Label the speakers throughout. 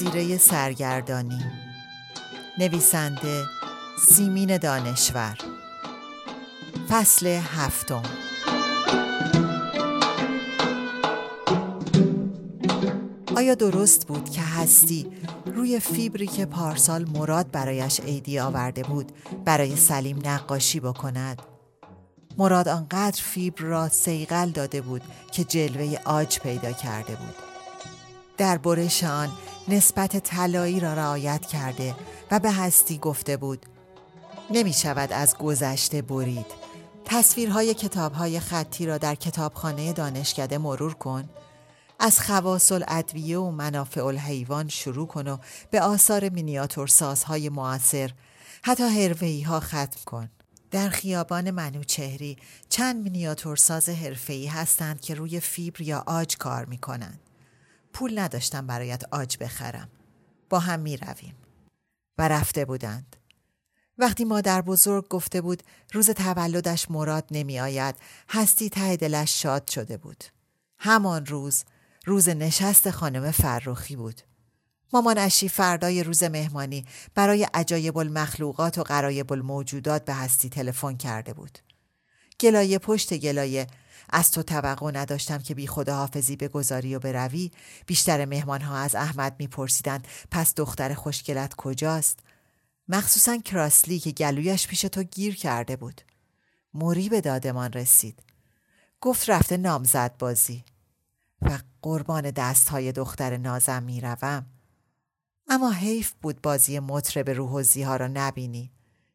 Speaker 1: جزیره سرگردانی نویسنده سیمین دانشور فصل هفتم آیا درست بود که هستی روی فیبری که پارسال مراد برایش عیدی آورده بود برای سلیم نقاشی بکند؟ مراد آنقدر فیبر را سیقل داده بود که جلوه آج پیدا کرده بود. در برش آن نسبت طلایی را رعایت کرده و به هستی گفته بود نمی شود از گذشته برید. تصویرهای کتابهای خطی را در کتابخانه دانشکده مرور کن از خواص الادویه و منافع الحیوان شروع کن و به آثار مینیاتور سازهای معاصر حتی هروهی ها ختم کن. در خیابان منوچهری چند مینیاتور ساز حرفه‌ای هستند که روی فیبر یا آج کار می کنند. پول نداشتم برایت آج بخرم. با هم می رویم. و رفته بودند. وقتی مادر بزرگ گفته بود روز تولدش مراد نمی آید هستی ته دلش شاد شده بود. همان روز روز نشست خانم فرخی بود. مامان اشی فردای روز مهمانی برای عجایب المخلوقات و قرایب الموجودات به هستی تلفن کرده بود. گلایه پشت گلایه از تو توقع نداشتم که بی حافظی به گذاری و بروی بیشتر مهمان ها از احمد میپرسیدند پس دختر خوشگلت کجاست مخصوصا کراسلی که گلویش پیش تو گیر کرده بود موری به دادمان رسید گفت رفته نامزد بازی و قربان دست های دختر نازم می روم. اما حیف بود بازی مطرب روحوزی ها را نبینی.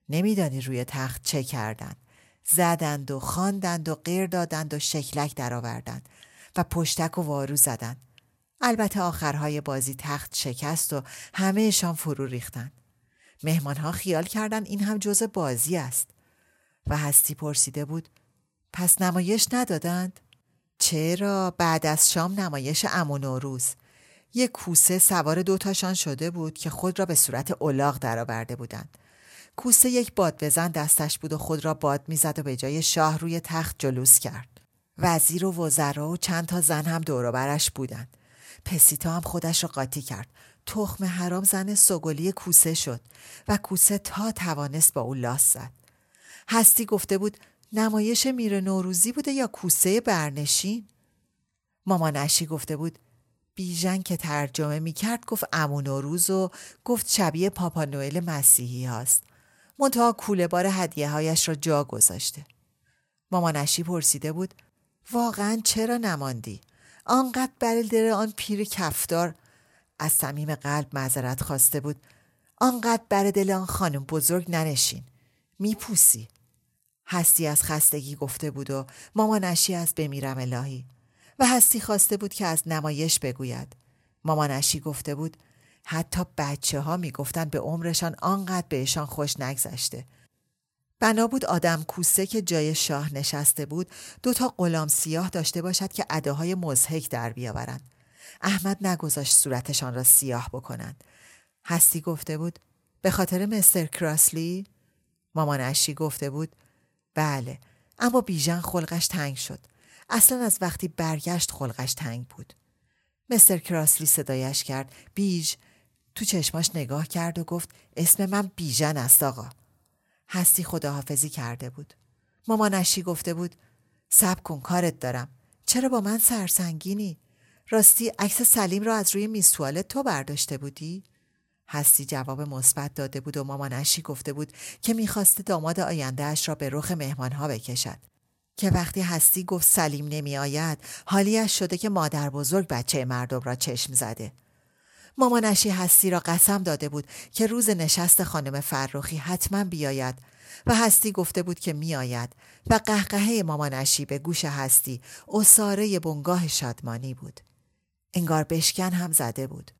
Speaker 1: نمیدانی روی تخت چه کردند. زدند و خواندند و غیر دادند و شکلک درآوردند و پشتک و وارو زدند. البته آخرهای بازی تخت شکست و همهشان فرو ریختند. مهمانها خیال کردند این هم جز بازی است. و هستی پرسیده بود پس نمایش ندادند؟ چرا بعد از شام نمایش امون و روز یک کوسه سوار دوتاشان شده بود که خود را به صورت اولاغ درآورده بودند کوسه یک باد بزن دستش بود و خود را باد می‌زد و به جای شاه روی تخت جلوس کرد وزیر و وزرا و چند تا زن هم دور برش بودند پسیتا هم خودش را قاطی کرد تخم حرام زن سگلی کوسه شد و کوسه تا توانست با او لاس زد هستی گفته بود نمایش میر نوروزی بوده یا کوسه برنشین؟ مامانشی گفته بود بیژن که ترجمه می کرد گفت امو نوروز و گفت شبیه پاپا نوئل مسیحی هاست. منتها کوله بار هدیه هایش را جا گذاشته. مامانشی پرسیده بود واقعا چرا نماندی؟ آنقدر بر دل آن پیر کفدار از صمیم قلب معذرت خواسته بود آنقدر بر دل آن خانم بزرگ ننشین میپوسی هستی از خستگی گفته بود و مامانشی از بمیرم الهی و هستی خواسته بود که از نمایش بگوید مامانشی گفته بود حتی بچه ها می گفتن به عمرشان آنقدر بهشان خوش نگذشته. بنا بود آدم کوسه که جای شاه نشسته بود دوتا غلام سیاه داشته باشد که اداهای مزهک در بیاورند. احمد نگذاشت صورتشان را سیاه بکنند. هستی گفته بود به خاطر مستر کراسلی؟ مامانشی گفته بود بله اما بیژن خلقش تنگ شد. اصلا از وقتی برگشت خلقش تنگ بود. مستر کراسلی صدایش کرد بیژ تو چشماش نگاه کرد و گفت اسم من بیژن است آقا. هستی خداحافظی کرده بود. مامانشی گفته بود؟ سب کن کارت دارم. چرا با من سرسنگینی؟ راستی عکس سلیم را از روی میز تو برداشته بودی؟ هستی جواب مثبت داده بود و مامانشی گفته بود که می‌خواسته داماد آیندهاش را به رخ مهمانها بکشد. که وقتی هستی گفت سلیم نمی آید حالیش شده که مادر بزرگ بچه مردم را چشم زده. مامانشی هستی را قسم داده بود که روز نشست خانم فرخی حتما بیاید و هستی گفته بود که میآید و قهقهه مامانشی به گوش هستی اصاره بنگاه شادمانی بود. انگار بشکن هم زده بود.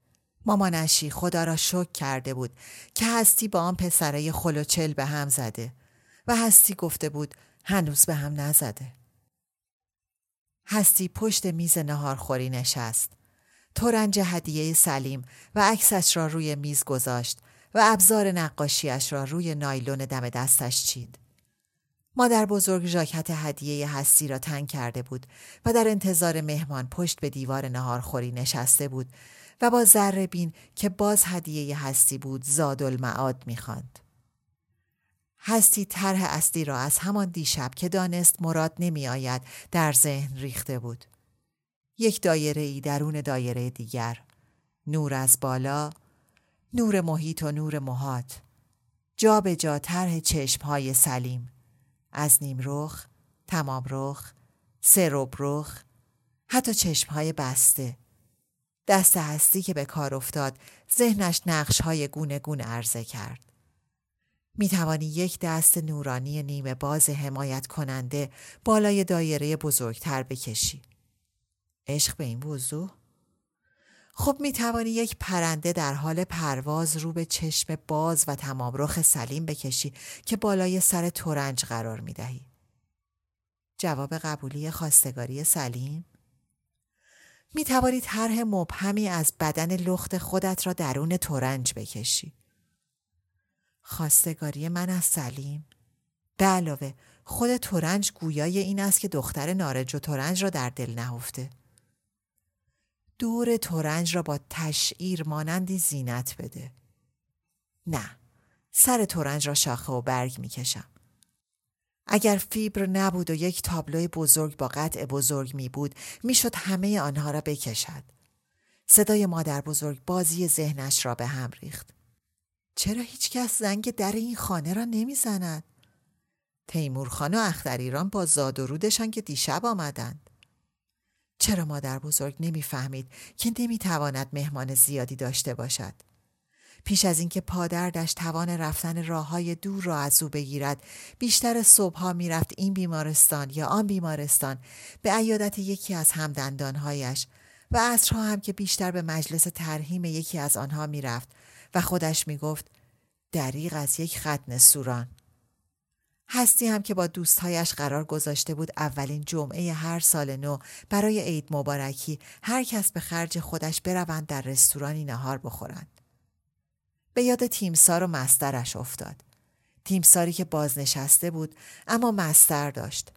Speaker 1: مامانشی خدا را شک کرده بود که هستی با آن پسره خلوچل به هم زده و هستی گفته بود هنوز به هم نزده. هستی پشت میز نهارخوری نشست. تورنج هدیه سلیم و عکسش را روی میز گذاشت و ابزار نقاشیش را روی نایلون دم دستش چید. مادر بزرگ ژاکت هدیه هستی را تنگ کرده بود و در انتظار مهمان پشت به دیوار نهارخوری نشسته بود و با ذره بین که باز هدیه هستی بود زاد المعاد می‌خواند. هستی طرح اصلی را از همان دیشب که دانست مراد نمی آید در ذهن ریخته بود. یک دایره ای درون دایره دیگر. نور از بالا، نور محیط و نور محات. جا به جا طرح چشم های سلیم. از نیم رخ، تمام رخ، سروب رخ، حتی چشم های بسته. دست هستی که به کار افتاد ذهنش نقش های گونه گونه عرضه کرد. می توانی یک دست نورانی نیمه باز حمایت کننده بالای دایره بزرگتر بکشی. عشق به این وضوح؟ خب می توانی یک پرنده در حال پرواز رو به چشم باز و تمام رخ سلیم بکشی که بالای سر تورنج قرار می دهی. جواب قبولی خواستگاری سلیم؟ می توانی طرح مبهمی از بدن لخت خودت را درون تورنج بکشی. خواستگاری من از سلیم؟ به علاوه خود تورنج گویای این است که دختر نارج و تورنج را در دل نهفته. دور تورنج را با تشعیر مانندی زینت بده. نه، سر تورنج را شاخه و برگ می کشم. اگر فیبر نبود و یک تابلوی بزرگ با قطع بزرگ می بود می شد همه آنها را بکشد. صدای مادر بزرگ بازی ذهنش را به هم ریخت. چرا هیچکس زنگ در این خانه را نمی‌زند؟ تیمور خان و اختریران با زاد و رودشان که دیشب آمدند. چرا مادر بزرگ نمی‌فهمید که نمی‌تواند مهمان زیادی داشته باشد؟ پیش از اینکه پادردش توان رفتن راه های دور را از او بگیرد بیشتر صبحها می‌رفت این بیمارستان یا آن بیمارستان به عیادت یکی از همدندانهایش و عصرها هم که بیشتر به مجلس ترهیم یکی از آنها می‌رفت و خودش می‌گفت دریغ از یک خط سوران هستی هم که با دوستهایش قرار گذاشته بود اولین جمعه هر سال نو برای عید مبارکی هر کس به خرج خودش بروند در رستورانی نهار بخورند. به یاد تیمسار و مسترش افتاد. تیمساری که بازنشسته بود اما مستر داشت.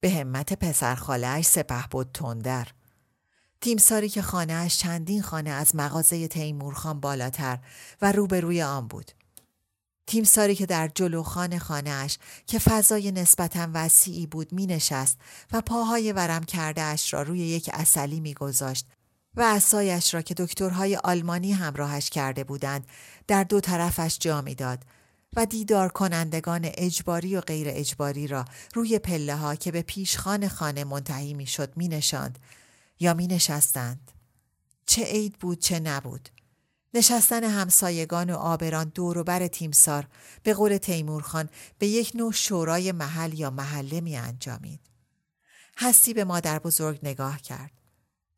Speaker 1: به همت پسرخالهاش سپه بود تندر. تیمساری که خانهاش چندین خانه از مغازه تیمورخان بالاتر و روبروی آن بود. تیمساری که در جلو خانه خانهاش که فضای نسبتا وسیعی بود می نشست و پاهای ورم کرده اش را روی یک اصلی می گذاشت و اسایش را که دکترهای آلمانی همراهش کرده بودند در دو طرفش جا داد و دیدار کنندگان اجباری و غیر اجباری را روی پله ها که به پیشخان خانه منتهی می شد می نشاند یا می نشستند. چه عید بود چه نبود. نشستن همسایگان و آبران دور و بر تیمسار به قول تیمورخان به یک نوع شورای محل یا محله می انجامید. هستی به مادر بزرگ نگاه کرد.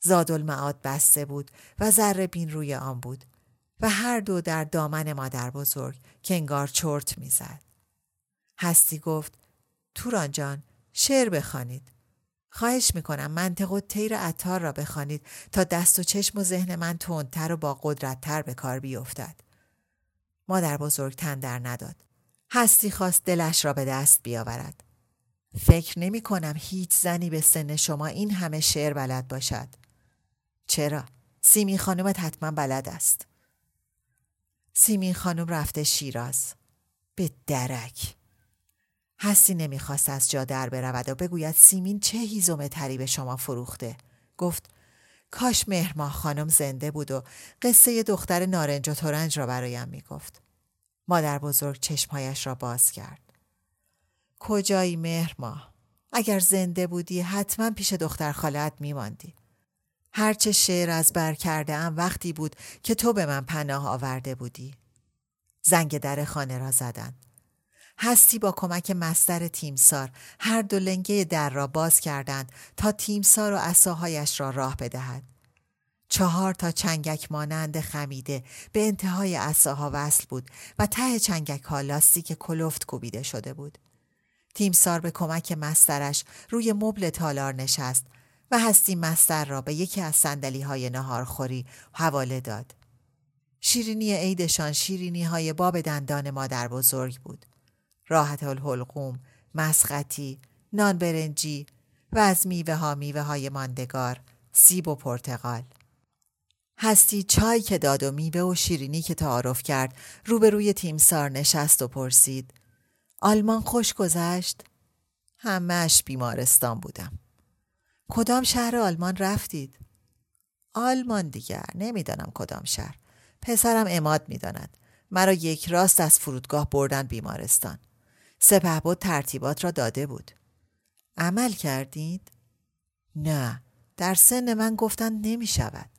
Speaker 1: زادالمعاد بسته بود و ذره بین روی آن بود و هر دو در دامن مادر بزرگ که انگار چرت می‌زد. هستی گفت توران جان شعر بخوانید. خواهش می‌کنم منطق و تیر عطار را بخوانید تا دست و چشم و ذهن من تندتر و با قدرتتر به کار بیفتد. مادر بزرگ تن در نداد. هستی خواست دلش را به دست بیاورد. فکر نمی کنم هیچ زنی به سن شما این همه شعر بلد باشد. چرا؟ سیمین خانومت حتما بلد است. سیمین خانم رفته شیراز. به درک. هستی نمی‌خواست از جا در برود و بگوید سیمین چه هیزم تری به شما فروخته گفت کاش مهرماه خانم زنده بود و قصه دختر نارنج و تورنج را برایم می‌گفت. مادر بزرگ چشمهایش را باز کرد. کجایی مهرماه؟ اگر زنده بودی حتما پیش دختر خالت میماندی. هرچه شعر از بر کرده ام وقتی بود که تو به من پناه آورده بودی. زنگ در خانه را زدند. هستی با کمک مستر تیمسار هر دو لنگه در را باز کردند تا تیمسار و اساهایش را راه بدهد. چهار تا چنگک مانند خمیده به انتهای اساها وصل بود و ته چنگک ها لاستیک کلفت کوبیده شده بود. تیمسار به کمک مسترش روی مبل تالار نشست و هستی مستر را به یکی از سندلی های نهارخوری حواله داد. شیرینی عیدشان شیرینی های باب دندان مادر بزرگ بود. راحت الحلقوم، مسخطی، نان برنجی و از میوه ها میوه های ماندگار، سیب و پرتقال. هستی چای که داد و میوه و شیرینی که تعارف کرد روبروی تیمسار نشست و پرسید آلمان خوش گذشت؟ همهش بیمارستان بودم. کدام شهر آلمان رفتید؟ آلمان دیگر نمی‌دانم کدام شهر. پسرم اماد می‌داند. مرا یک راست از فرودگاه بردن بیمارستان. سپه بود ترتیبات را داده بود. عمل کردید؟ نه. در سن من گفتن نمی شود.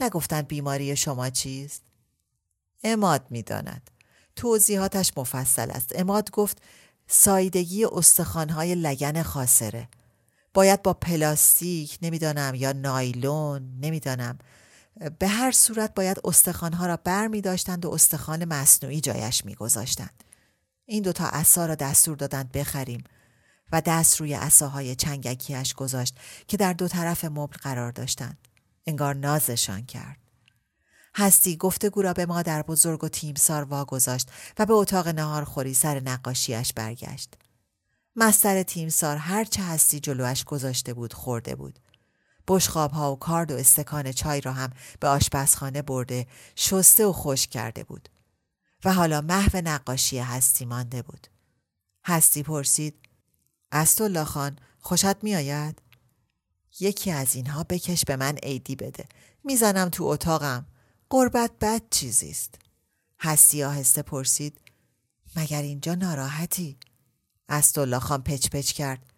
Speaker 1: نگفتند بیماری شما چیست؟ اماد می‌داند. توضیحاتش مفصل است. اماد گفت سایدگی استخوانهای لگن خاصره. باید با پلاستیک نمی‌دانم یا نایلون نمی‌دانم به هر صورت باید استخوانها را بر می داشتند و استخوان مصنوعی جایش می گذاشتند. این دوتا اصا را دستور دادند بخریم و دست روی اصاهای چنگکیش گذاشت که در دو طرف مبل قرار داشتند. انگار نازشان کرد. هستی گفتگو را به مادر بزرگ و تیمسار واگذاشت و به اتاق نهارخوری سر نقاشیش برگشت. مستر تیمسار هرچه هستی جلوش گذاشته بود خورده بود. بشخاب ها و کارد و استکان چای را هم به آشپزخانه برده شسته و خوش کرده بود. و حالا محو نقاشی هستی مانده بود. هستی پرسید استولا خان خوشت میآید؟ یکی از اینها بکش به من عیدی بده. می‌زنم تو اتاقم. قربت بد چیزیست. هستی آهسته پرسید مگر اینجا ناراحتی؟ استولا خان پچ پچ کرد.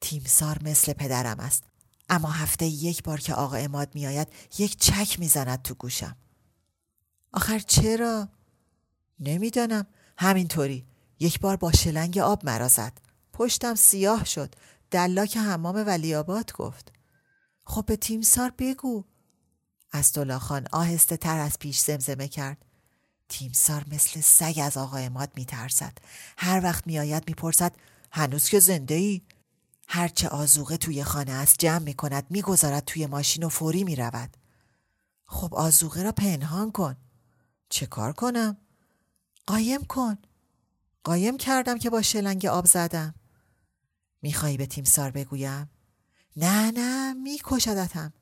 Speaker 1: تیمسار مثل پدرم است. اما هفته یک بار که آقا اماد میآید یک چک می‌زند تو گوشم. آخر چرا؟ نمی‌دانم. همینطوری. یک بار با شلنگ آب مرا زد. پشتم سیاه شد. دلاک حمام ولی آباد گفت. خب به تیمسار بگو. از خان آهسته تر از پیش زمزمه کرد. تیمسار مثل سگ از آقا اماد میترسد. هر وقت میآید می‌پرسد هنوز که زنده ای هرچه آزوغه توی خانه است جمع می کند می‌گذارد توی ماشین و فوری می رود. خب آزوغه را پنهان کن. چه کار کنم؟ قایم کن. قایم کردم که با شلنگ آب زدم. میخوایی به تیمسار بگویم؟ نه نه میکشدتم.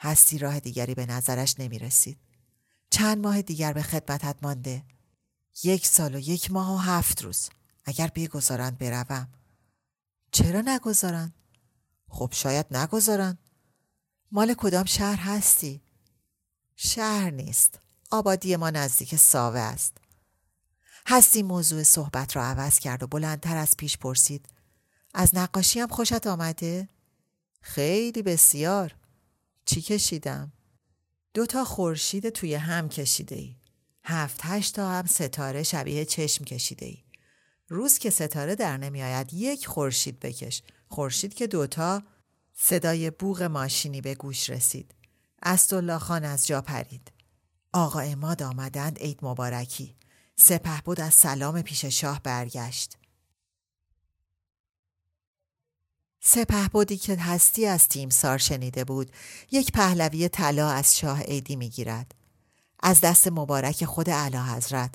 Speaker 1: هستی راه دیگری به نظرش نمی رسید. چند ماه دیگر به خدمتت مانده. یک سال و یک ماه و هفت روز. اگر بگذارند بروم. چرا نگذارند؟ خب شاید نگذارند. مال کدام شهر هستی؟ شهر نیست. آبادی ما نزدیک ساوه است. هستی موضوع صحبت را عوض کرد و بلندتر از پیش پرسید. از نقاشی هم خوشت آمده؟ خیلی بسیار. چی کشیدم؟ دو تا خورشید توی هم کشیده ای. هفت هشت تا هم ستاره شبیه چشم کشیده ای. روز که ستاره در نمی آید یک خورشید بکش. خورشید که دوتا صدای بوغ ماشینی به گوش رسید. استالله خان از جا پرید. آقا اماد آمدند عید مبارکی. سپه بود از سلام پیش شاه برگشت. سپه بودی که هستی از تیمسار شنیده بود. یک پهلوی طلا از شاه عیدی می‌گیرد. از دست مبارک خود اعلی حضرت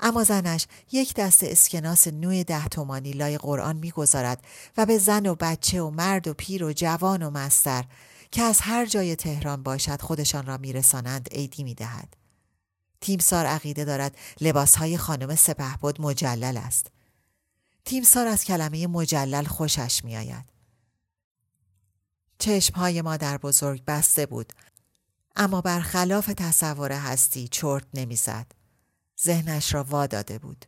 Speaker 1: اما زنش یک دست اسکناس نوی ده تومانی لای قرآن می‌گذارد و به زن و بچه و مرد و پیر و جوان و مستر که از هر جای تهران باشد خودشان را میرسانند عیدی می‌دهد. تیمسار عقیده دارد لباسهای خانم سپهبد مجلل است. تیمسار از کلمه مجلل خوشش می آید. چشمهای مادر بزرگ بسته بود اما برخلاف تصور هستی چرت نمی‌زد. ذهنش را واداده بود.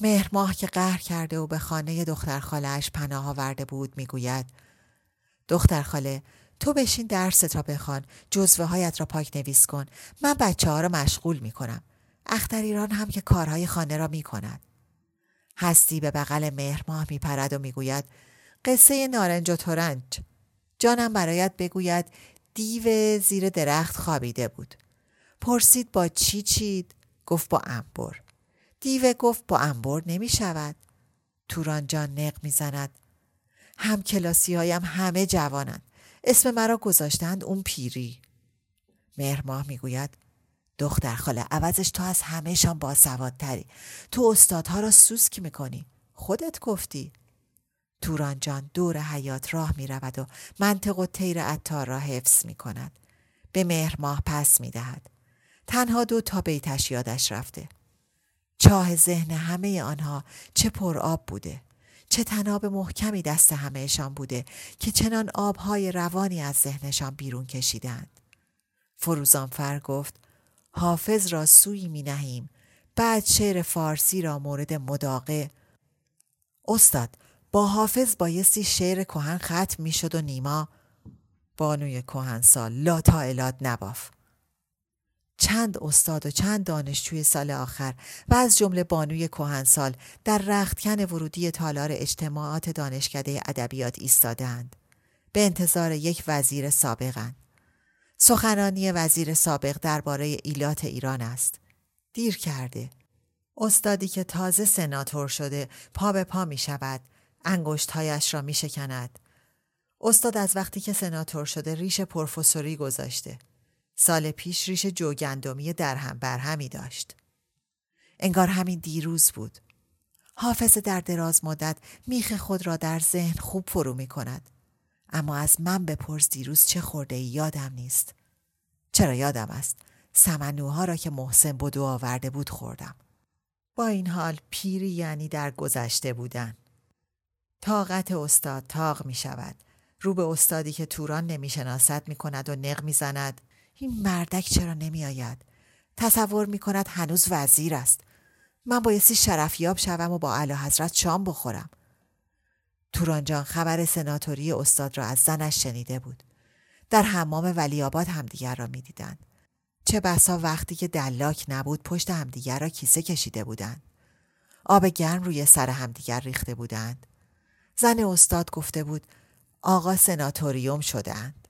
Speaker 1: مهر ماه که قهر کرده و به خانه دختر خالهش پناه آورده بود می‌گوید دختر خاله تو بشین درست را بخوان جزوه هایت را پاک نویس کن. من بچه ها را مشغول می کنم اختریران هم که کارهای خانه را می کند هستی به بغل مهر ماه می پرد و می‌گوید قصه نارنج و ترنج. جانم برایت بگوید دیو زیر درخت خوابیده بود. پرسید با چی چید؟ گفت با انبر. دیو گفت با انبر نمی شود توران جان نق می زند هم کلاسی هایم همه جوانند. اسم مرا گذاشتند اون پیری مهرماه می‌گوید دختر خاله عوضش تو از همهشان باسوادتری تو استادها را سوسک می‌کنی خودت گفتی توران جان دور حیات راه می رود و منطق و تیر اتار را حفظ می کند. به مهر ماه پس می دهد. تنها دو تا بیتش یادش رفته. چاه ذهن همه آنها چه پر آب بوده. چه تناب محکمی دست همهشان بوده که چنان آبهای روانی از ذهنشان بیرون کشیدند. فروزانفر گفت حافظ را سوی می نهیم. بعد شعر فارسی را مورد مداقه استاد با حافظ بایستی شعر کهن ختم می شد و نیما بانوی سال لا تا الاد نباف. چند استاد و چند دانشجوی سال آخر و از جمله بانوی کهنسال در رختکن ورودی تالار اجتماعات دانشکده ادبیات ایستادهاند. به انتظار یک وزیر سابقند سخنرانی وزیر سابق درباره ایلات ایران است. دیر کرده. استادی که تازه سناتور شده پا به پا می شود. انگشتهایش را می شکند. استاد از وقتی که سناتور شده ریش پروفسوری گذاشته. سال پیش ریش جوگندمی در هم برهمی داشت. انگار همین دیروز بود. حافظ در دراز مدت میخ خود را در ذهن خوب فرو می کند. اما از من بپرس دیروز چه خورده ای یادم نیست. چرا یادم است؟ سمنوها را که محسن بدو آورده بود خوردم. با این حال پیری یعنی در گذشته بودن. طاقت استاد تاق می شود. رو به استادی که توران نمی شناسد می کند و نق می زند. این مردک چرا نمی آید؟ تصور می کند هنوز وزیر است. من بایستی شرفیاب شوم و با علا حضرت شام بخورم. تورانجان خبر سناتوری استاد را از زنش شنیده بود. در حمام ولی آباد همدیگر را می‌دیدند. چه بسا وقتی که دلاک نبود پشت همدیگر را کیسه کشیده بودند. آب گرم روی سر همدیگر ریخته بودند. زن استاد گفته بود آقا سناتوریوم شدهاند.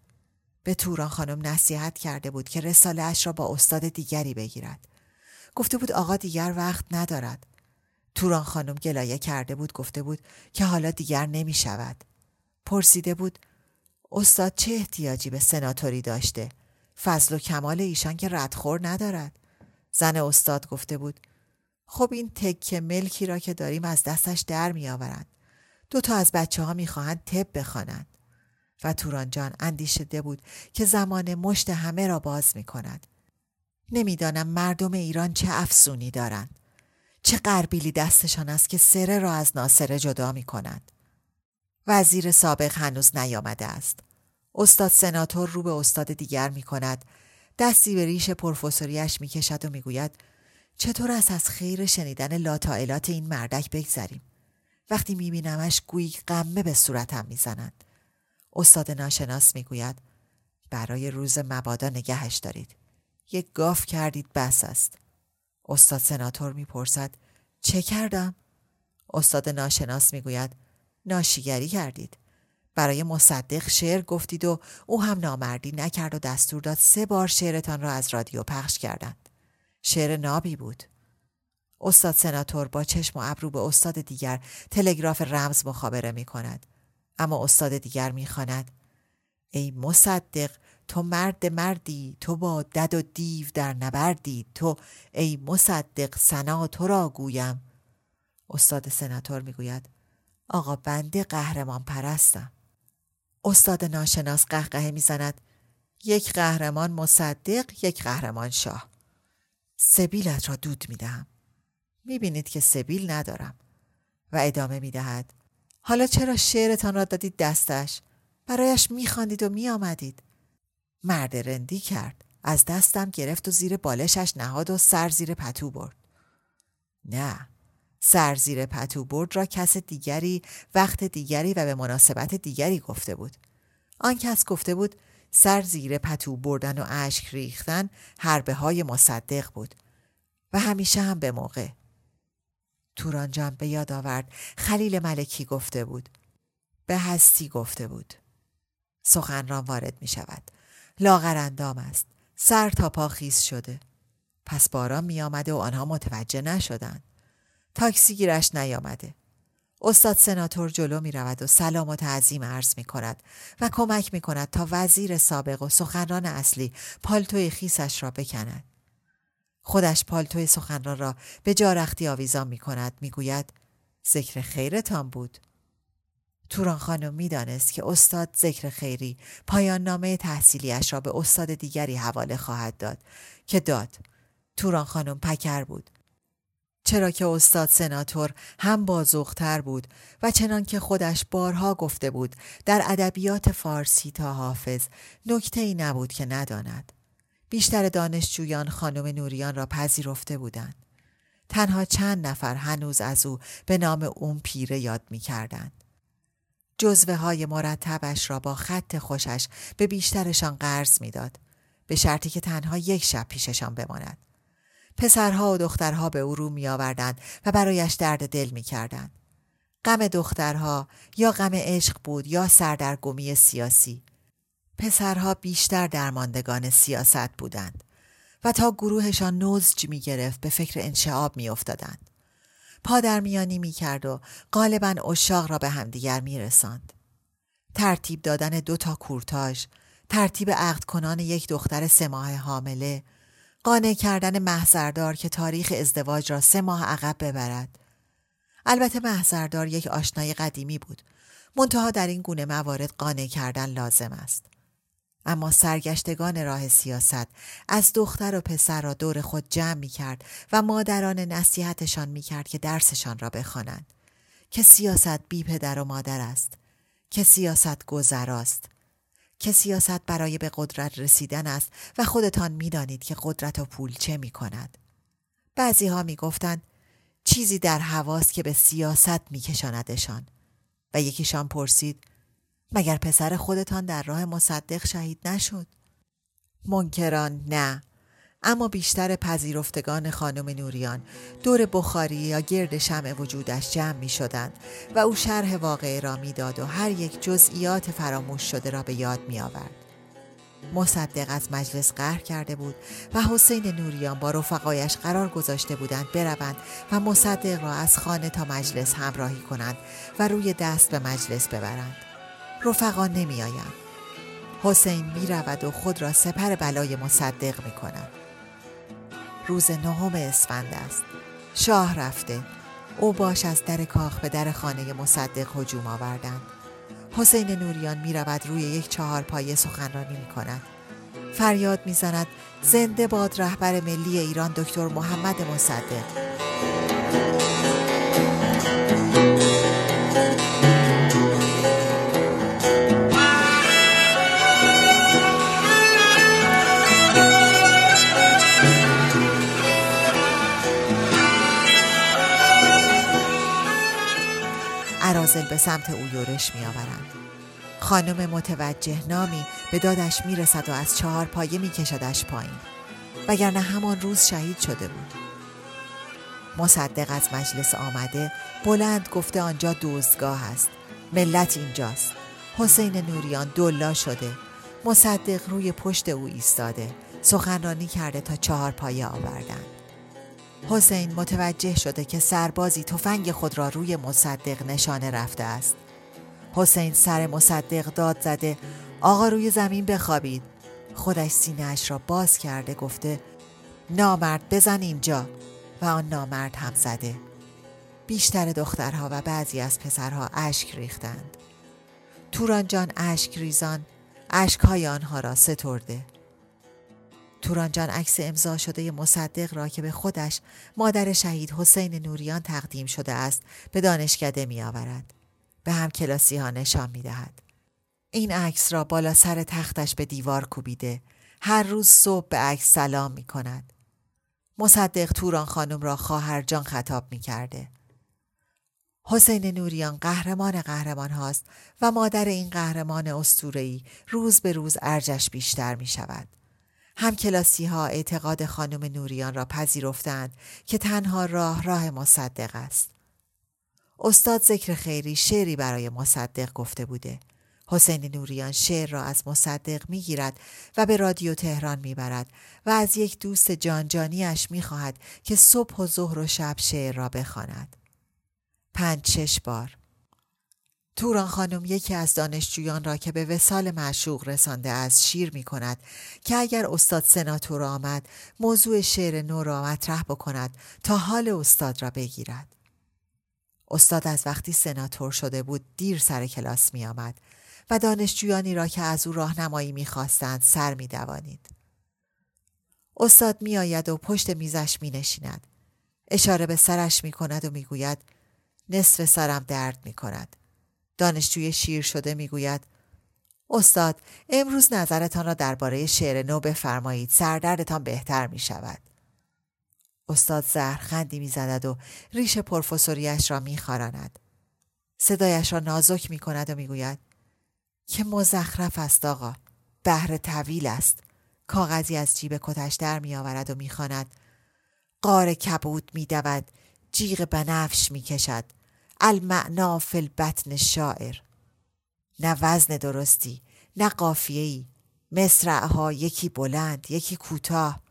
Speaker 1: به توران خانم نصیحت کرده بود که رساله اش را با استاد دیگری بگیرد. گفته بود آقا دیگر وقت ندارد. توران خانم گلایه کرده بود گفته بود که حالا دیگر نمی شود. پرسیده بود استاد چه احتیاجی به سناتوری داشته؟ فضل و کمال ایشان که ردخور ندارد. زن استاد گفته بود خب این تک ملکی را که داریم از دستش در می آورند. دو تا از بچه ها می خواهند تب بخوانند. و توران جان اندیشیده بود که زمان مشت همه را باز می کند. نمی‌دانم مردم ایران چه افسونی دارند. چه قربیلی دستشان است که سره را از ناصره جدا می کند. وزیر سابق هنوز نیامده است. استاد سناتور رو به استاد دیگر می کند. دستی به ریش پروفسوریش می کشد و می گوید چطور است از خیر شنیدن لاتائلات این مردک بگذریم. وقتی می بینمش گویی قمه به صورتم می زند. استاد ناشناس می‌گوید برای روز مبادا نگهش دارید. یک گاف کردید بس است. استاد سناتور می‌پرسد چه کردم؟ استاد ناشناس می‌گوید ناشیگری کردید. برای مصدق شعر گفتید و او هم نامردی نکرد و دستور داد سه بار شعرتان را از رادیو پخش کردند. شعر نابی بود. استاد سناتور با چشم و ابرو به استاد دیگر تلگراف رمز مخابره می کند. اما استاد دیگر می‌خواند ای مصدق تو مرد مردی تو با دد و دیو در نبردی تو ای مصدق سنا تو را گویم. استاد سناتور می‌گوید آقا بنده قهرمان پرستم. استاد ناشناس قهقهه می‌زند یک قهرمان مصدق یک قهرمان شاه. سبیلت را دود می‌دهم. می‌بینید که سبیل ندارم و ادامه می‌دهد. حالا چرا شعرتان را دادید دستش؟ برایش میخواندید و میآمدید. مرد رندی کرد. از دستم گرفت و زیر بالشش نهاد و سر زیر پتو برد. نه. سر زیر پتو برد را کس دیگری وقت دیگری و به مناسبت دیگری گفته بود. آن کس گفته بود سر زیر پتو بردن و اشک ریختن حربه های مصدق بود. و همیشه هم به موقع. توران جان به یاد آورد. خلیل ملکی گفته بود. به هستی گفته بود. سخنران وارد می شود. لاغر اندام است. سر تا پا خیز شده. پس باران می آمده و آنها متوجه نشدند. تاکسی گیرش نیامده. استاد سناتور جلو می رود و سلام و تعظیم عرض می کند و کمک می کند تا وزیر سابق و سخنران اصلی پالتوی خیسش را بکند. خودش پالتوی سخنران را به جارختی آویزان می کند می گوید ذکر خیرتان بود. توران خانم می دانست که استاد ذکر خیری پایان نامه تحصیلیش را به استاد دیگری حواله خواهد داد که داد. توران خانم پکر بود. چرا که استاد سناتور هم بازوختر بود و چنان که خودش بارها گفته بود در ادبیات فارسی تا حافظ نکته ای نبود که نداند. بیشتر دانشجویان خانم نوریان را پذیرفته بودند. تنها چند نفر هنوز از او به نام اون پیره یاد می کردند. جزوه های مرتبش را با خط خوشش به بیشترشان قرض می‌داد به شرطی که تنها یک شب پیششان بماند. پسرها و دخترها به او رو می و برایش درد دل می کردند. غم دخترها یا غم عشق بود یا سردرگمی سیاسی. پسرها بیشتر درماندگان سیاست بودند و تا گروهشان نوزج می گرفت به فکر انشعاب می افتادند. پادرمیانی می کرد و غالبا اشاق را به همدیگر می رساند. ترتیب دادن دو تا کورتاژ، ترتیب عقد کنان یک دختر سه ماه حامله، قانع کردن محضردار که تاریخ ازدواج را سه ماه عقب ببرد. البته محضردار یک آشنای قدیمی بود. منتها در این گونه موارد قانع کردن لازم است. اما سرگشتگان راه سیاست از دختر و پسر را دور خود جمع می کرد و مادران نصیحتشان می کرد که درسشان را بخوانند. که سیاست بی پدر و مادر است. که سیاست گذراست. که سیاست برای به قدرت رسیدن است و خودتان می‌دانید که قدرت و پول چه می کند. بعضی ها می گفتند چیزی در هواست که به سیاست می کشاندشان. و یکیشان پرسید مگر پسر خودتان در راه مصدق شهید نشد؟ منکران نه اما بیشتر پذیرفتگان خانم نوریان دور بخاری یا گرد شمع وجودش جمع می شدند و او شرح واقعه را می‌داد و هر یک جزئیات فراموش شده را به یاد می آورد. مصدق از مجلس قهر کرده بود و حسین نوریان با رفقایش قرار گذاشته بودند بروند و مصدق را از خانه تا مجلس همراهی کنند و روی دست به مجلس ببرند. رفقا نمی آیند. حسین می رود و خود را سپر بلای مصدق می کند. روز نهم اسفند است. شاه رفته. او باش از در کاخ به در خانه مصدق هجوم آوردند حسین نوریان می رود روی یک چهار پایه سخنرانی می کند فریاد می زند زنده باد رهبر ملی ایران دکتر محمد مصدق. عرازل به سمت او یورش می آورند. خانم متوجه نامی به دادش می رسد و از چهار پایه می کشدش پایین. وگرنه همان روز شهید شده بود. مصدق از مجلس آمده بلند گفته آنجا دوزگاه است. ملت اینجاست. حسین نوریان دلا شده. مصدق روی پشت او ایستاده. سخنرانی کرده تا چهار پایه آوردند حسین متوجه شده که سربازی تفنگ خود را روی مصدق نشانه رفته است. حسین سر مصدق داد زده آقا روی زمین بخوابید. خودش سینهاش را باز کرده گفته نامرد بزن اینجا و آن نامرد هم زده. بیشتر دخترها و بعضی از پسرها اشک ریختند. توران جان اشک ریزان اشکهای آنها را سترده. تورانجان عکس امضا شده مصدق را که به خودش مادر شهید حسین نوریان تقدیم شده است به دانشکده می آورد. به هم کلاسی ها نشان می دهد. این عکس را بالا سر تختش به دیوار کوبیده هر روز صبح به عکس سلام می کند. مصدق توران خانم را خواهر جان خطاب می کرده. حسین نوریان قهرمان قهرمان هاست و مادر این قهرمان استورهی روز به روز ارجش بیشتر می شود. هم ها اعتقاد خانم نوریان را پذیرفتند که تنها راه راه مصدق است. استاد ذکر خیری شعری برای مصدق گفته بوده. حسین نوریان شعر را از مصدق می گیرد و به رادیو تهران می برد و از یک دوست جانجانیش می خواهد که صبح و ظهر و شب شعر را بخواند. پنج شش بار توران خانم یکی از دانشجویان را که به وسال معشوق رسانده از شیر می کند که اگر استاد سناتور آمد موضوع شعر نو را مطرح بکند تا حال استاد را بگیرد. استاد از وقتی سناتور شده بود دیر سر کلاس می آمد و دانشجویانی را که از او راهنمایی می خواستند سر می دوانید. استاد می آید و پشت میزش می نشیند. اشاره به سرش می کند و می گوید نصف سرم درد می کند. دانشجوی شیر شده می گوید استاد امروز نظرتان را درباره شعر نو بفرمایید سردردتان بهتر می شود. استاد زهرخندی می زدد و ریش پروفسوریش را می خاراند. صدایش را نازک می کند و می گوید که مزخرف است آقا بهر طویل است کاغذی از جیب کتش در می آورد و می خاند. قار کبود می دود جیغ بنفش می کشد المعنا فی البطن شاعر. نه وزن درستی نه قافیه‌ای. مصرعها یکی بلند یکی کوتاه.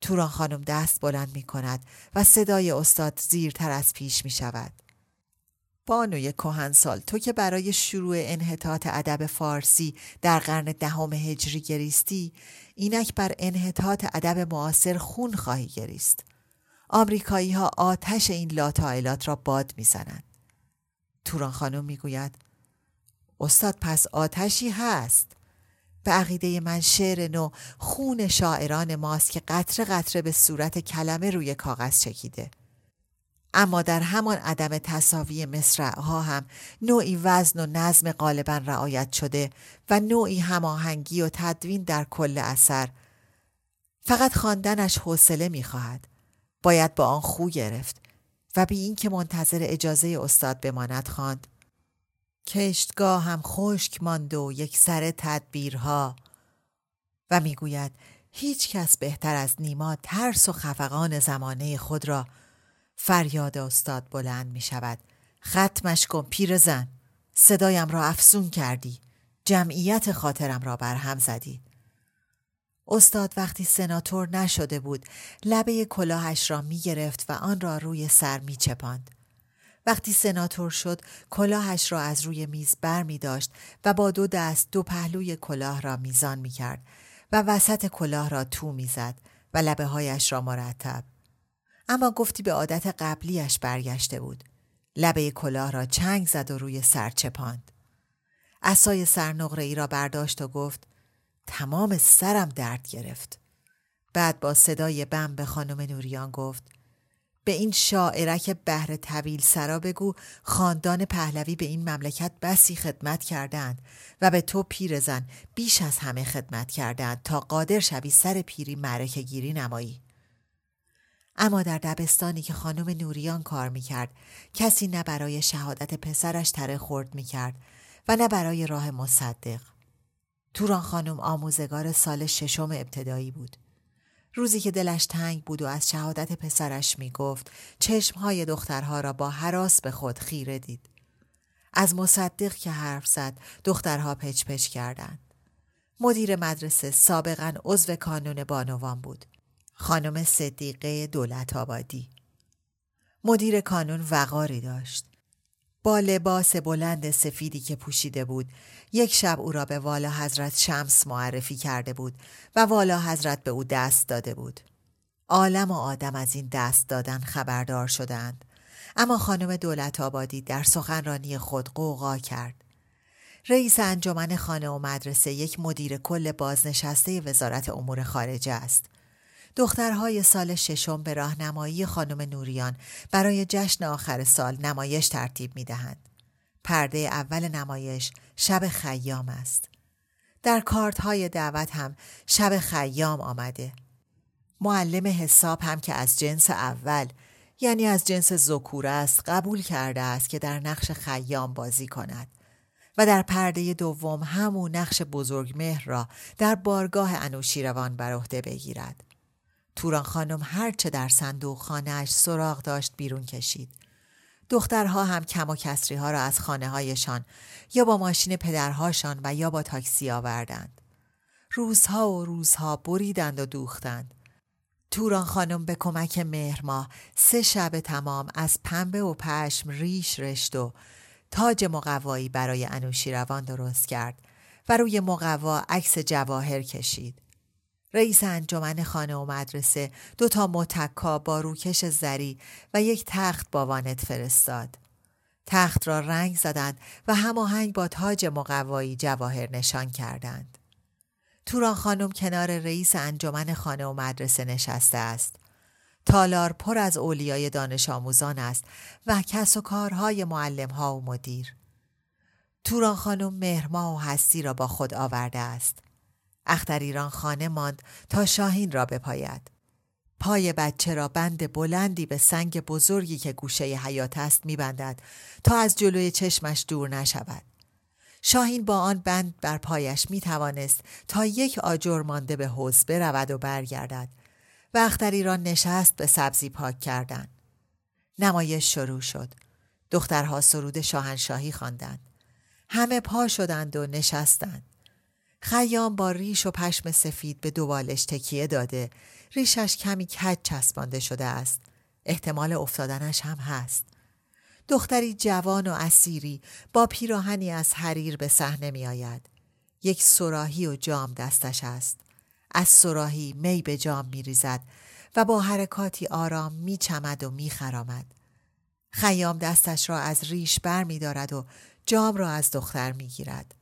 Speaker 1: توران خانم دست بلند می کند و صدای استاد زیرتر از پیش می شود. بانوی کهنسال تو که برای شروع انحطاط ادب فارسی در قرن دهم هجری گریستی اینک بر انحطاط ادب معاصر خون خواهی گریست. آمریکایی ها آتش این لاتایلات را باد می‌زنند. توران خانم می‌گوید استاد پس آتشی هست. به عقیده من شعر نو خون شاعران ماست که قطره قطره به صورت کلمه روی کاغذ چکیده. اما در همان عدم تصاوی مصرعها هم نوعی وزن و نظم غالبا رعایت شده و نوعی هماهنگی و تدوین در کل اثر فقط خواندنش حوصله می‌خواهد. باید با آن خو گرفت و بی اینکه منتظر اجازه استاد بماند خواند. کشتگاه هم خشک ماند و یک سر تدبیرها و می‌گوید هیچ کس بهتر از نیما ترس و خفقان زمانه خود را فریاد استاد بلند می شود ختمش کن پیر زن. صدایم را افسون کردی. جمعیت خاطرم را برهم زدی. استاد وقتی سناتور نشده بود لبه کلاهش را می گرفت و آن را روی سر می چپاند. وقتی سناتور شد کلاهش را از روی میز بر می داشت و با دو دست دو پهلوی کلاه را میزان می کرد و وسط کلاه را تو می زد و لبه هایش را مرتب. اما گفتی به عادت قبلیش برگشته بود. لبه کلاه را چنگ زد و روی سر چپاند. اسای سرنقره ای را برداشت و گفت تمام سرم درد گرفت. بعد با صدای بم به خانم نوریان گفت به این شاعرک بهر طویل سرا بگو خاندان پهلوی به این مملکت بسی خدمت کردند و به تو پیرزن بیش از همه خدمت کردند تا قادر شوی سر پیری معرکه گیری نمایی. اما در دبستانی که خانم نوریان کار می‌کرد کسی نه برای شهادت پسرش تره خورد می‌کرد و نه برای راه مصدق. توران خانم آموزگار سال ششم ابتدایی بود. روزی که دلش تنگ بود و از شهادت پسرش می گفت چشمهای دخترها را با حراس به خود خیره دید. از مصدق که حرف زد دخترها پچ پچ کردند. مدیر مدرسه سابقا عضو کانون بانوان بود. خانم صدیقه دولت آبادی. مدیر کانون وقاری داشت. با لباس بلند سفیدی که پوشیده بود. یک شب او را به والا حضرت شمس معرفی کرده بود و والا حضرت به او دست داده بود. عالم و آدم از این دست دادن خبردار شدند. اما خانم دولت آبادی در سخنرانی خود قوقا کرد. رئیس انجمن خانه و مدرسه یک مدیر کل بازنشسته وزارت امور خارجه است. دخترهای سال ششم به راهنمایی خانم نوریان برای جشن آخر سال نمایش ترتیب می دهند. پرده اول نمایش شب خیام است. در کارت های دعوت هم شب خیام آمده. معلم حساب هم که از جنس اول یعنی از جنس زکور است قبول کرده است که در نقش خیام بازی کند و در پرده دوم همون نقش بزرگ مهر را در بارگاه انوشیروان بر عهده بگیرد. توران خانم هرچه در صندوق خانهاش سراغ داشت بیرون کشید. دخترها هم کم و کسری ها را از خانه هایشان یا با ماشین پدرهاشان و یا با تاکسی آوردند. روزها و روزها بریدند و دوختند. توران خانم به کمک مهرما سه شب تمام از پنبه و پشم ریش رشت و تاج مقوایی برای انوشیروان درست کرد و روی مقوا عکس جواهر کشید. رئیس انجمن خانه و مدرسه دو تا متکا با روکش زری و یک تخت با وانت فرستاد. تخت را رنگ زدند و هماهنگ با تاج مقوایی جواهر نشان کردند. توران خانم کنار رئیس انجمن خانه و مدرسه نشسته است. تالار پر از اولیای دانش آموزان است و کس و کارهای معلم ها و مدیر. توران خانم مهرما و هستی را با خود آورده است. اختریران خانه ماند تا شاهین را بپاید. پای بچه را بند بلندی به سنگ بزرگی که گوشه حیات است میبندد تا از جلوی چشمش دور نشود. شاهین با آن بند بر پایش می توانست تا یک آجر مانده به حوز برود و برگردد و اختریران نشست به سبزی پاک کردن. نمایش شروع شد. دخترها سرود شاهنشاهی خواندند. همه پا شدند و نشستند. خیام با ریش و پشم سفید به دوالش تکیه داده ریشش کمی کج چسبانده شده است احتمال افتادنش هم هست دختری جوان و اسیری با پیراهنی از حریر به صحنه می آید. یک سراحی و جام دستش است. از سراحی می به جام می ریزد و با حرکاتی آرام می چمد و می خرامد. خیام دستش را از ریش بر می دارد و جام را از دختر می گیرد.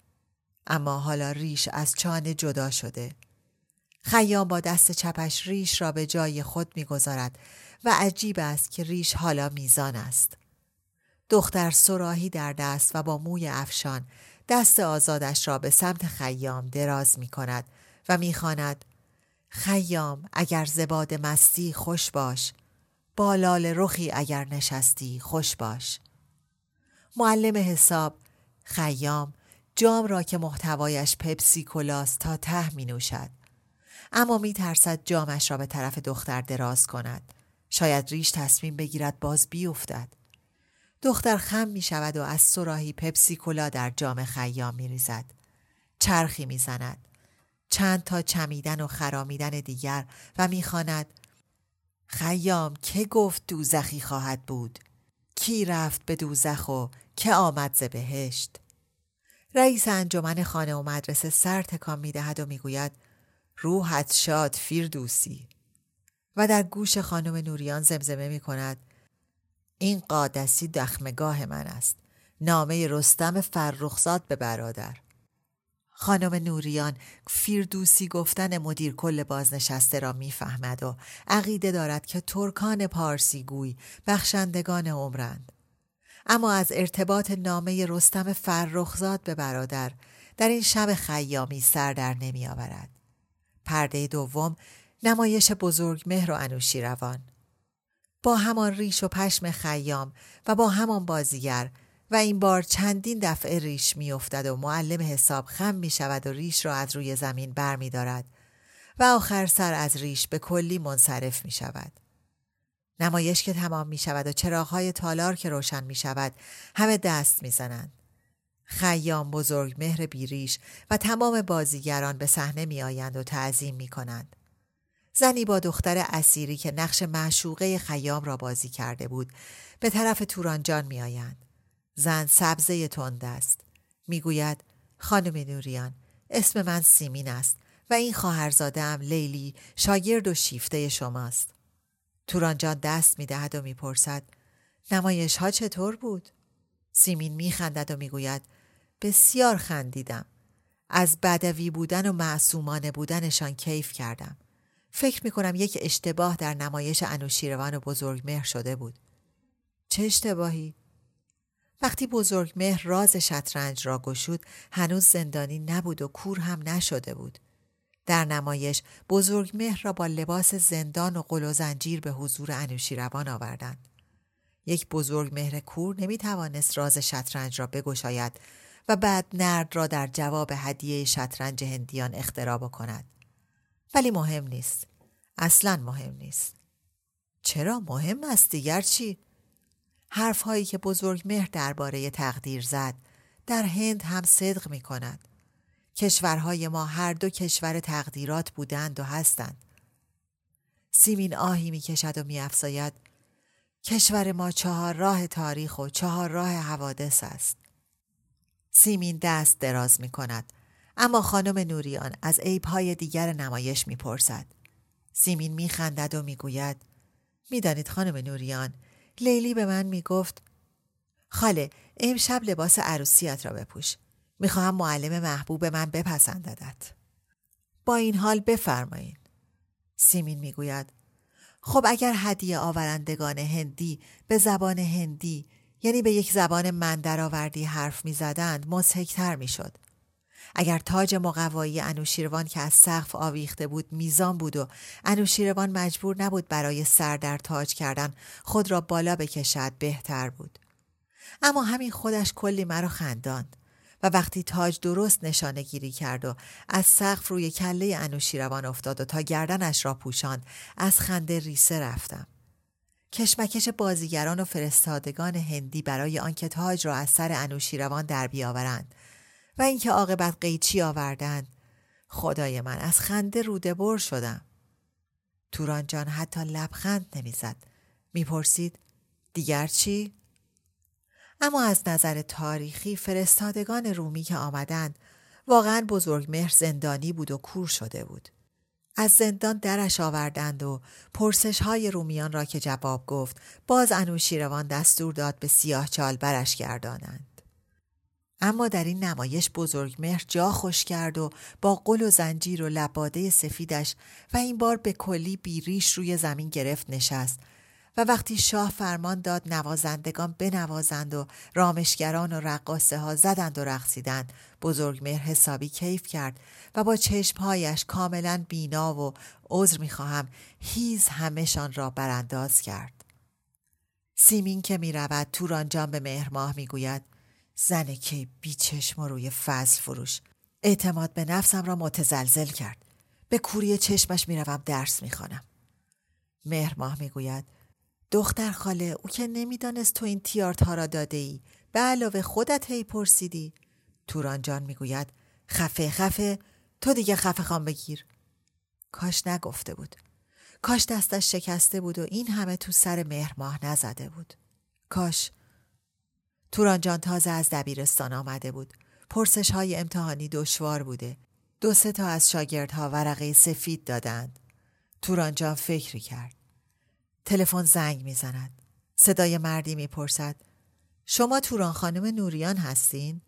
Speaker 1: اما حالا ریش از چانه جدا شده. خیام با دست چپش ریش را به جای خود می‌گذارد و عجیب است که ریش حالا میزان است. دختر سراحی در دست و با موی افشان دست آزادش را به سمت خیام دراز می کند و می‌خواند خیام اگر زباد مستی خوش باش بالال رخی اگر نشستی خوش باش معلم حساب خیام جام را که محتوایش پپسی کلاست تا ته می نوشد. اما می ترسد جامش را به طرف دختر دراز کند. شاید ریش تصمیم بگیرد باز بیفتد. دختر خم می شود و از سراحی پپسی کلا در جام خیام می ریزد. چرخی می زند. چند تا چمیدن و خرامیدن دیگر و می‌خواند خیام که گفت دوزخی خواهد بود کی رفت به دوزخ و که آمد ز بهشت رئیس انجمن خانه و مدرسه سر تکان می دهد و می‌گوید روحت شاد فیردوسی. و در گوش خانم نوریان زمزمه می کند این قادسی دخمگاه من است. نامه رستم فرخزاد به برادر. خانم نوریان فیردوسی گفتن مدیر کل بازنشسته را می‌فهمد و عقیده دارد که ترکان پارسی گوی بخشندگان عمرند. اما از ارتباط نامه رستم فرخزاد به برادر در این شب خیامی سر در نمی آورد. پرده دوم نمایش بزرگ مهر و انوشی روان. با همان ریش و پشم خیام و با همان بازیگر و این بار چندین دفعه ریش می افتد و معلم حساب خم می شود و ریش را از روی زمین بر می دارد و آخر سر از ریش به کلی منصرف می شود. نمایش که تمام می شود و چراغهای تالار که روشن می شود همه دست می زنند. خیام بزرگ مهر بیریش و تمام بازیگران به صحنه می آیند و تعظیم می کنند. زنی با دختر اسیری که نقش معشوقه خیام را بازی کرده بود به طرف تورانجان می آیند. زن سبزه تند است. می‌گوید خانم نوریان اسم من سیمین است و این خواهرزاده لیلی شاگرد و شیفته شماست. تورانجان دست می‌دهد و می‌پرسد نمایش ها چطور بود؟ سیمین میخندد و می‌گوید بسیار خندیدم. از بدوی بودن و معصومانه بودنشان کیف کردم. فکر می‌کنم یک اشتباه در نمایش انوشیروان و بزرگ مهر شده بود. چه اشتباهی؟ وقتی بزرگ مهر راز شطرنج را گشود هنوز زندانی نبود و کور هم نشده بود. در نمایش بزرگ مهر را با لباس زندان و قل و زنجیر به حضور انوشیروان آوردند. یک بزرگ مهر کور نمی توانست راز شطرنج را بگشاید و بعد نرد را در جواب هدیه شطرنج هندیان اختراع بکند. ولی مهم نیست. اصلا مهم نیست. چرا مهم است دیگر چی؟ حرف هایی که بزرگ مهر درباره تقدیر زد در هند هم صدق می کند. کشورهای ما هر دو کشور تقدیرات بودند و هستند. سیمین آهی می کشد و می افزاید کشور ما چهار راه تاریخ و چهار راه حوادث است. سیمین دست دراز می کند. اما خانم نوریان از عیبهای دیگر نمایش می پرسد. سیمین می خندد و می گوید می‌دانید خانم نوریان لیلی به من می گفت خاله امشب لباس عروسیت را بپوش. می‌خواهم معلم محبوب من بپسنددت. با این حال بفرمایید. سیمین می‌گوید خب اگر هدیه آورندگان هندی به زبان هندی یعنی به یک زبان من درآوردی حرف می‌زدند مضحکتر می‌شد اگر تاج مقوایی انوشیروان که از سقف آویخته بود میزان بود و انوشیروان مجبور نبود برای سر در تاج کردن خود را بالا بکشد بهتر بود اما همین خودش کلی مرا خنداند و وقتی تاج درست نشانه گیری کرد و از سقف روی کله انوشیروان افتاد و تا گردنش را پوشاند از خنده ریسه رفتم. کشمکش بازیگران و فرستادگان هندی برای آنکه تاج را از سر انوشیروان در بیاورند و اینکه عاقبت قیچی آوردند خدای من از خنده روده بر شدم. توران جان حتی لبخند نمی‌زد. می‌پرسید دیگر چی؟ اما از نظر تاریخی فرستادگان رومی که آمدند واقعا بزرگ مهر زندانی بود و کور شده بود. از زندان درش آوردند و پرسش های رومیان را که جواب گفت باز انوشیروان دستور داد به سیاه چال برش گردانند. اما در این نمایش بزرگ مهر جا خوش کرد و با قل و زنجیر و لباده سفیدش و این بار به کلی بیریش روی زمین گرفت نشست و وقتی شاه فرمان داد نوازندگان بنوازند و رامشگران و رقاسه ها زدند و رقصیدند بزرگ مهر حسابی کیف کرد و با چشمهایش کاملا بینا و عذر می‌خواهم هیز همهشان را برانداز کرد. سیمین که می رود توران جان به مهرماه می گوید زن که بی چشم و روی فضل فروش. اعتماد به نفسم را متزلزل کرد. به کوری چشمش می روم درس می خانم. مهرماه می گوید دختر خاله او که نمی‌دانست تو این تیارت ها را داده ای به علاوه خودت هی پرسیدی. توران جان می‌گوید خفه خفه تو دیگه خفه خان بگیر. کاش نگفته بود. کاش دستش شکسته بود و این همه تو سر مهر ماه نزده بود. کاش. توران جان تازه از دبیرستان آمده بود. پرسش های امتحانی دشوار بوده. دو سه تا از شاگردها ورقه سفید دادند. توران جان فکری کرد. تلفن زنگ می‌زند. صدای مردی می‌پرسد شما توران خانم نوریان هستین؟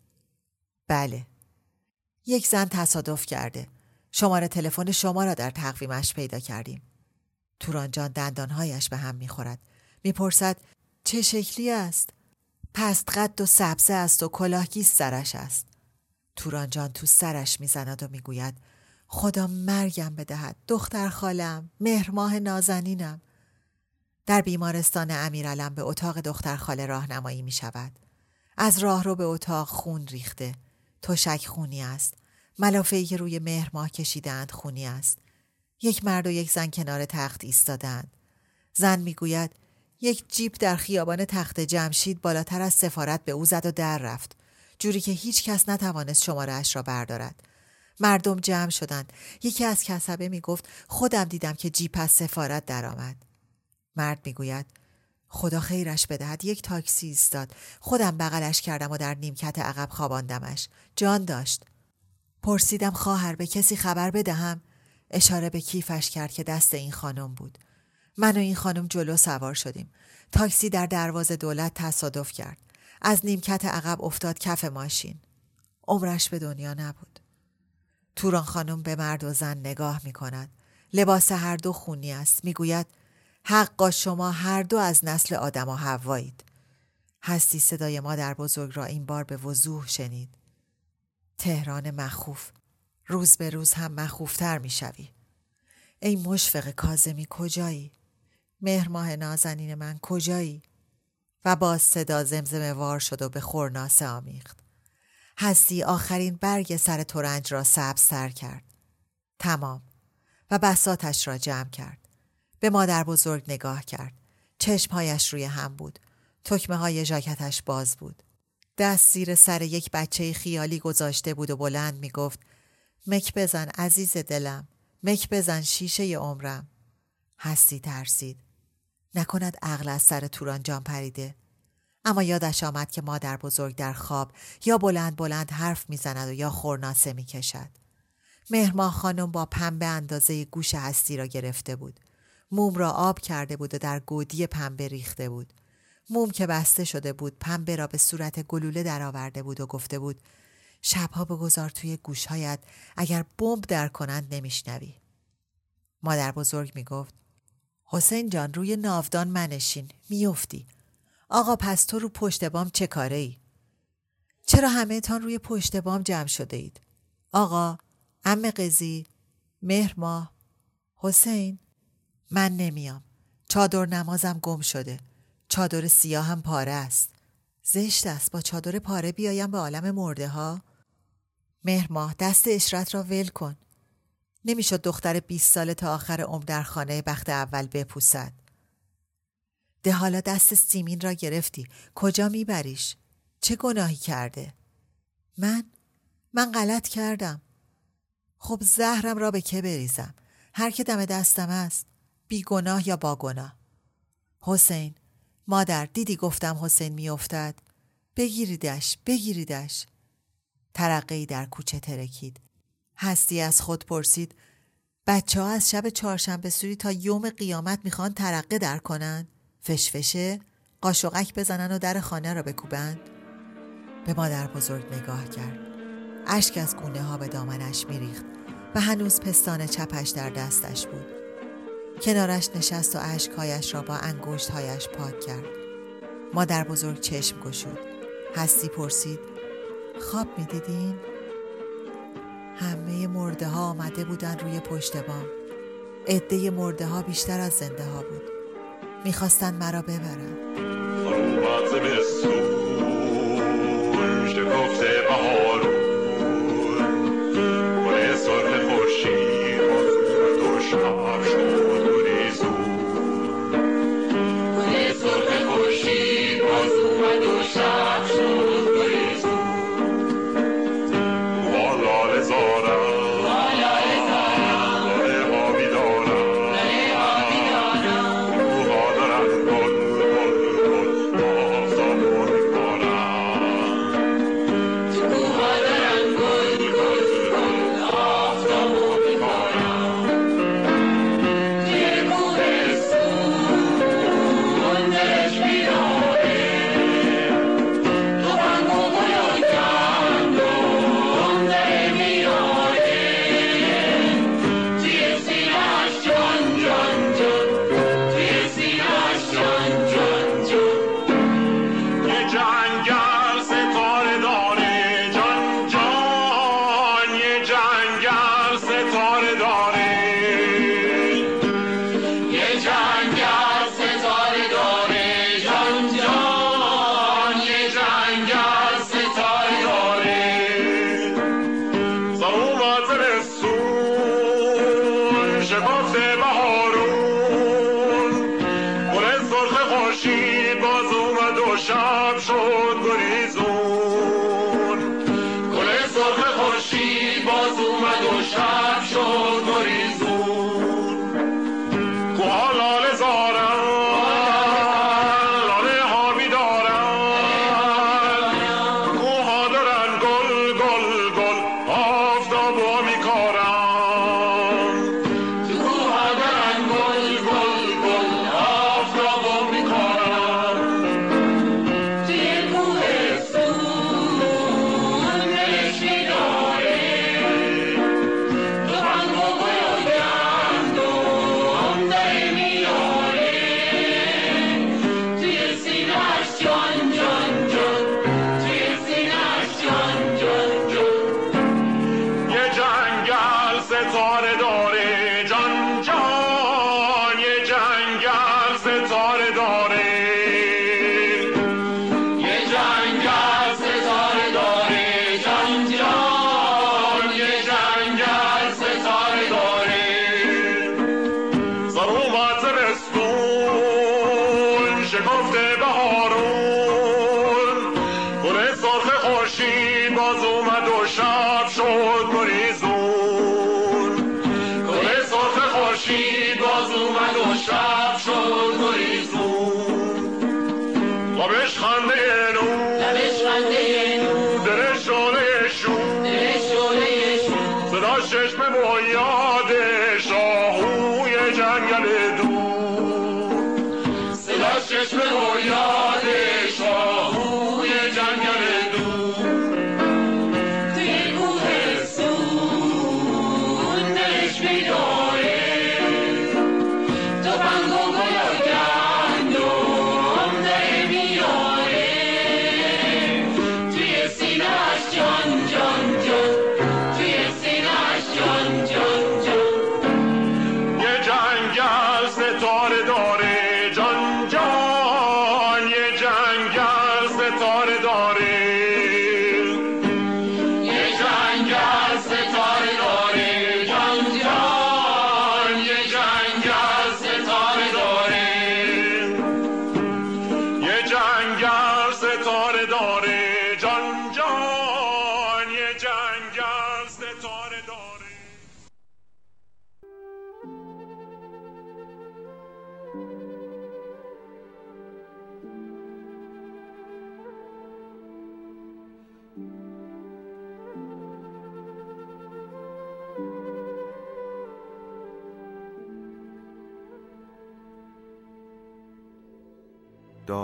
Speaker 1: بله. یک زن تصادف کرده. شماره تلفن شما را در تقویمش پیدا کردیم. توران جان دندانهایش به هم می‌خورد. می‌پرسد چه شکلی است؟ پست قد و سبزه است و کلاهگی سرش است. توران جان تو سرش می‌زند و می‌گوید خدا مرگم بدهد دختر خالم مهرماه نازنینم در بیمارستان امیرعلم به اتاق دختر خاله راهنمایی می شود. از راه رو به اتاق خون ریخته. تشک خونی است. ملافه‌ای که روی مهر ماه کشیدند خونی است. یک مرد و یک زن کنار تخت ایستادند. زن می‌گوید یک جیب در خیابان تخت جمشید بالاتر از سفارت به او زد و در رفت. جوری که هیچ کس نتوانست شماره اش را بردارد. مردم جمع شدند. یکی از کسبه می گفت خودم دیدم که جیپ از سفارت درآمد. مرد می‌گوید خدا خیرش بدهد یک تاکسی ایستاد. خودم بغلش کردم و در نیمکت عقب خواباندمش. جان داشت. پرسیدم خواهر به کسی خبر بدهم؟ اشاره به کیفش کرد که دست این خانم بود. من و این خانم جلو سوار شدیم. تاکسی در دروازه دولت تصادف کرد. از نیمکت عقب افتاد کف ماشین. عمرش به دنیا نبود. توران خانم به مرد و زن نگاه می کند لباس هر دو خونی است. می‌گوید حقا شما هر دو از نسل آدم و حوایید. هستی صدای مادر بزرگ را این بار به وضوح شنید. تهران مخوف. روز به روز هم مخوفتر می شوی. ای مشفق کازمی کجایی؟ مهر ماه نازنین من کجایی؟ و باز صدا زمزمه وار شد و به خورناسه آمیخت. هستی آخرین برگ سر تورنج را سبزتر کرد. تمام و بساتش را جمع کرد. به مادر بزرگ نگاه کرد. چشمهایش روی هم بود. تکمه های ژاکتش باز بود. دست زیر سر یک بچه خیالی گذاشته بود و بلند می گفت مک بزن عزیز دلم. مک بزن شیشه عمرم. هستی ترسید. نکند عقل از سر توران جان پریده. اما یادش آمد که مادر بزرگ در خواب یا بلند بلند حرف می‌زند و یا خورناسه می‌کشد. مهرماه خانم با پنبه اندازه گوش هستی را گرفته بود. موم را آب کرده بود و در گودی پنبه ریخته بود. موم که بسته شده بود پنبه را به صورت گلوله درآورده بود و گفته بود شبها بگذار توی گوشهایت اگر بمب در کنند نمیشنوی. مادر بزرگ می گفت حسین جان روی ناودان منشین میافتی. آقا پس تو رو پشت بام چه کاره ای؟ چرا همه تان روی پشت بام جمع شده اید؟ آقا ام قزی مهر ماه حسین من نمیام. چادر نمازم گم شده. چادر سیاهم پاره است. زشت است. با چادر پاره بیایم به عالم مرده ها. مهر ماه دست اشرت را ول کن. نمی‌شد دختر 20 ساله تا آخر عمر در خانه بخت اول بپوسد. ده حالا دست سیمین را گرفتی. کجا میبریش؟ چه گناهی کرده؟ من؟ من غلط کردم. خب زهرم را به که بریزم؟ هر که دم دستم است. بی گناه یا با گناه حسین مادر دیدی گفتم حسین میافتد؟ بگیریدش بگیریدش. ترقی در کوچه ترکید. هستی از خود پرسید بچه ها از شب چهارشنبه سوری تا یوم قیامت می‌خوان ترقه در کنند فشفشه؟ قاشقک بزنن و در خانه را بکوبند به مادر بزرگ نگاه کرد. اشک از گونه ها به دامنش میریخت و هنوز پستان چپش در دستش بود. کنارش نشست و اشکهایش را با انگشتهایش پاک کرد. مادر بزرگ چشم گشود. هستی پرسید خواب می‌دیدین؟ همه مرده ها آمده بودن روی پشت بام. عده مردهها بیشتر از زندهها بود. می‌خواستن مرا
Speaker 2: ببرند.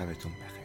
Speaker 3: شبتون بخیر.